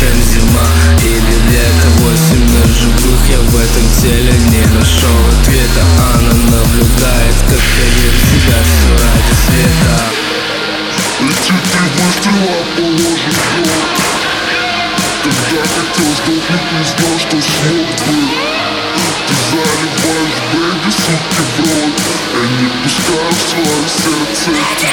чем зима Или века восемь на живых Я в этом теле не нашел ответа Она наблюдает, как я верю себя Все ради света. Эти три выстрела положит гроб Когда хотел сдохнуть, не знал, что смог бы. Ты заливаешь, бэби, сутки в рот Я не пускаю в свое сердце.